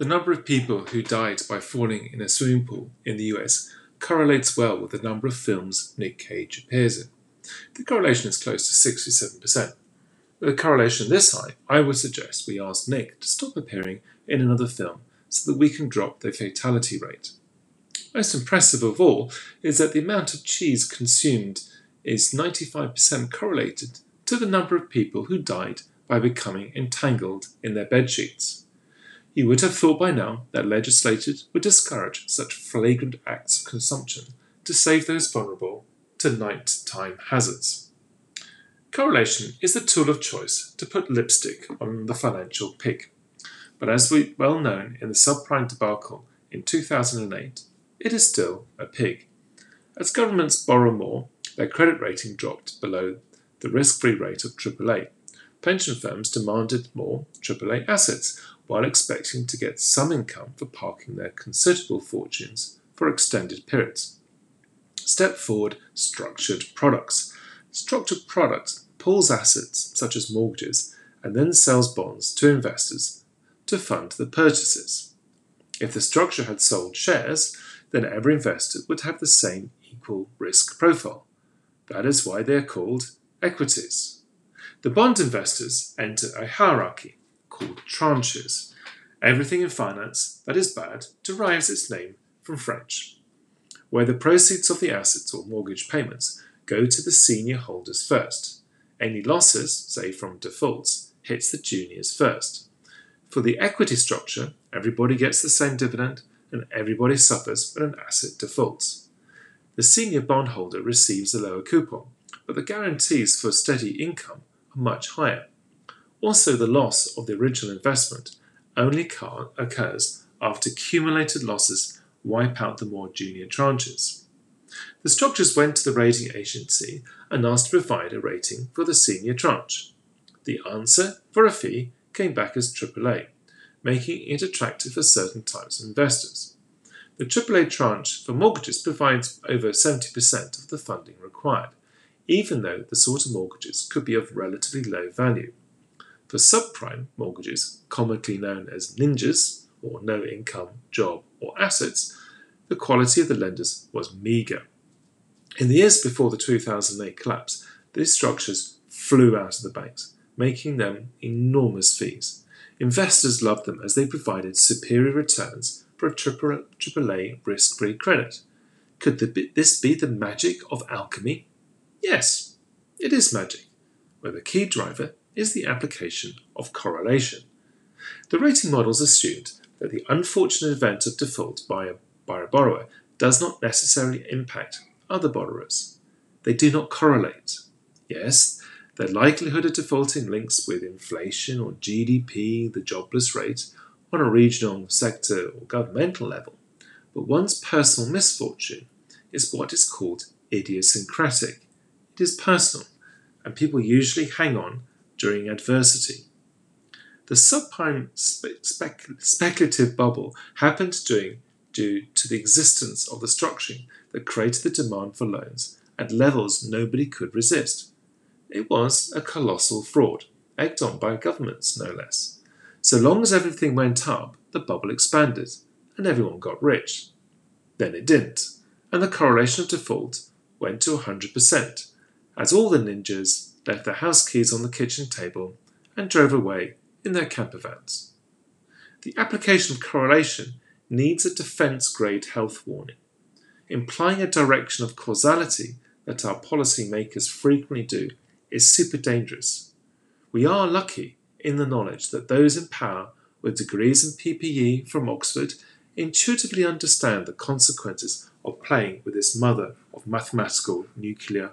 The number of people who died by falling in a swimming pool in the US correlates well with the number of films Nick Cage appears in. The correlation is close to 67%. With a correlation this high, I would suggest we ask Nick to stop appearing in another film so that we can drop the fatality rate. Most impressive of all is that the amount of cheese consumed is 95% correlated to the number of people who died by becoming entangled in their bedsheets. You would have thought by now that legislators would discourage such flagrant acts of consumption to save those vulnerable to nighttime hazards. Correlation is the tool of choice to put lipstick on the financial pig. But as we well known in the subprime debacle in 2008, it is still a pig. As governments borrow more, their credit rating dropped below the risk free rate of AAA. Pension firms demanded more AAA assets while expecting to get some income for parking their considerable fortunes for extended periods. Step forward structured products. Structured products pools assets such as mortgages and then sells bonds to investors to fund the purchases. If the structure had sold shares, then every investor would have the same equal risk profile. That is why they are called equities. The bond investors enter a hierarchy called tranches. Everything in finance that is bad derives its name from French, where the proceeds of the assets or mortgage payments go to the senior holders first. Any losses, say from defaults, hits the juniors first. For the equity structure, everybody gets the same dividend and everybody suffers when an asset defaults. The senior bondholder receives a lower coupon, but the guarantees for steady income are much higher. Also, the loss of the original investment only occurs after cumulated losses wipe out the more junior tranches. The structures went to the rating agency and asked to provide a rating for the senior tranche. The answer, for a fee, came back as AAA making it attractive for certain types of investors. The AAA tranche for mortgages provides over 70% of the funding required, even though the sort of mortgages could be of relatively low value. For subprime mortgages, commonly known as ninjas, or no income, job, or assets, the quality of the lenders was meagre. In the years before the 2008 collapse, these structures flew out of the banks, making them enormous fees. Investors loved them as they provided superior returns for a triple AAA risk free credit. Could this be the magic of alchemy? Yes, it is magic, where the key driver is the application of correlation. The rating models assumed that the unfortunate event of default by a, by a borrower does not necessarily impact other borrowers. They do not correlate. Yes, their likelihood of defaulting links with inflation or GDP, the jobless rate, on a regional, sector, or governmental level, but one's personal misfortune is what is called idiosyncratic. It is personal, and people usually hang on during adversity. The subprime spe- spec- speculative bubble happened during, due to the existence of the structuring that created the demand for loans at levels nobody could resist. It was a colossal fraud, egged on by governments, no less. So long as everything went up, the bubble expanded, and everyone got rich. Then it didn't, and the correlation of default went to 100%, as all the ninjas left their house keys on the kitchen table and drove away in their camper vans. The application of correlation needs a defense grade health warning, implying a direction of causality that our policymakers frequently do is super dangerous. We are lucky in the knowledge that those in power with degrees in PPE from Oxford intuitively understand the consequences of playing with this mother of mathematical nuclear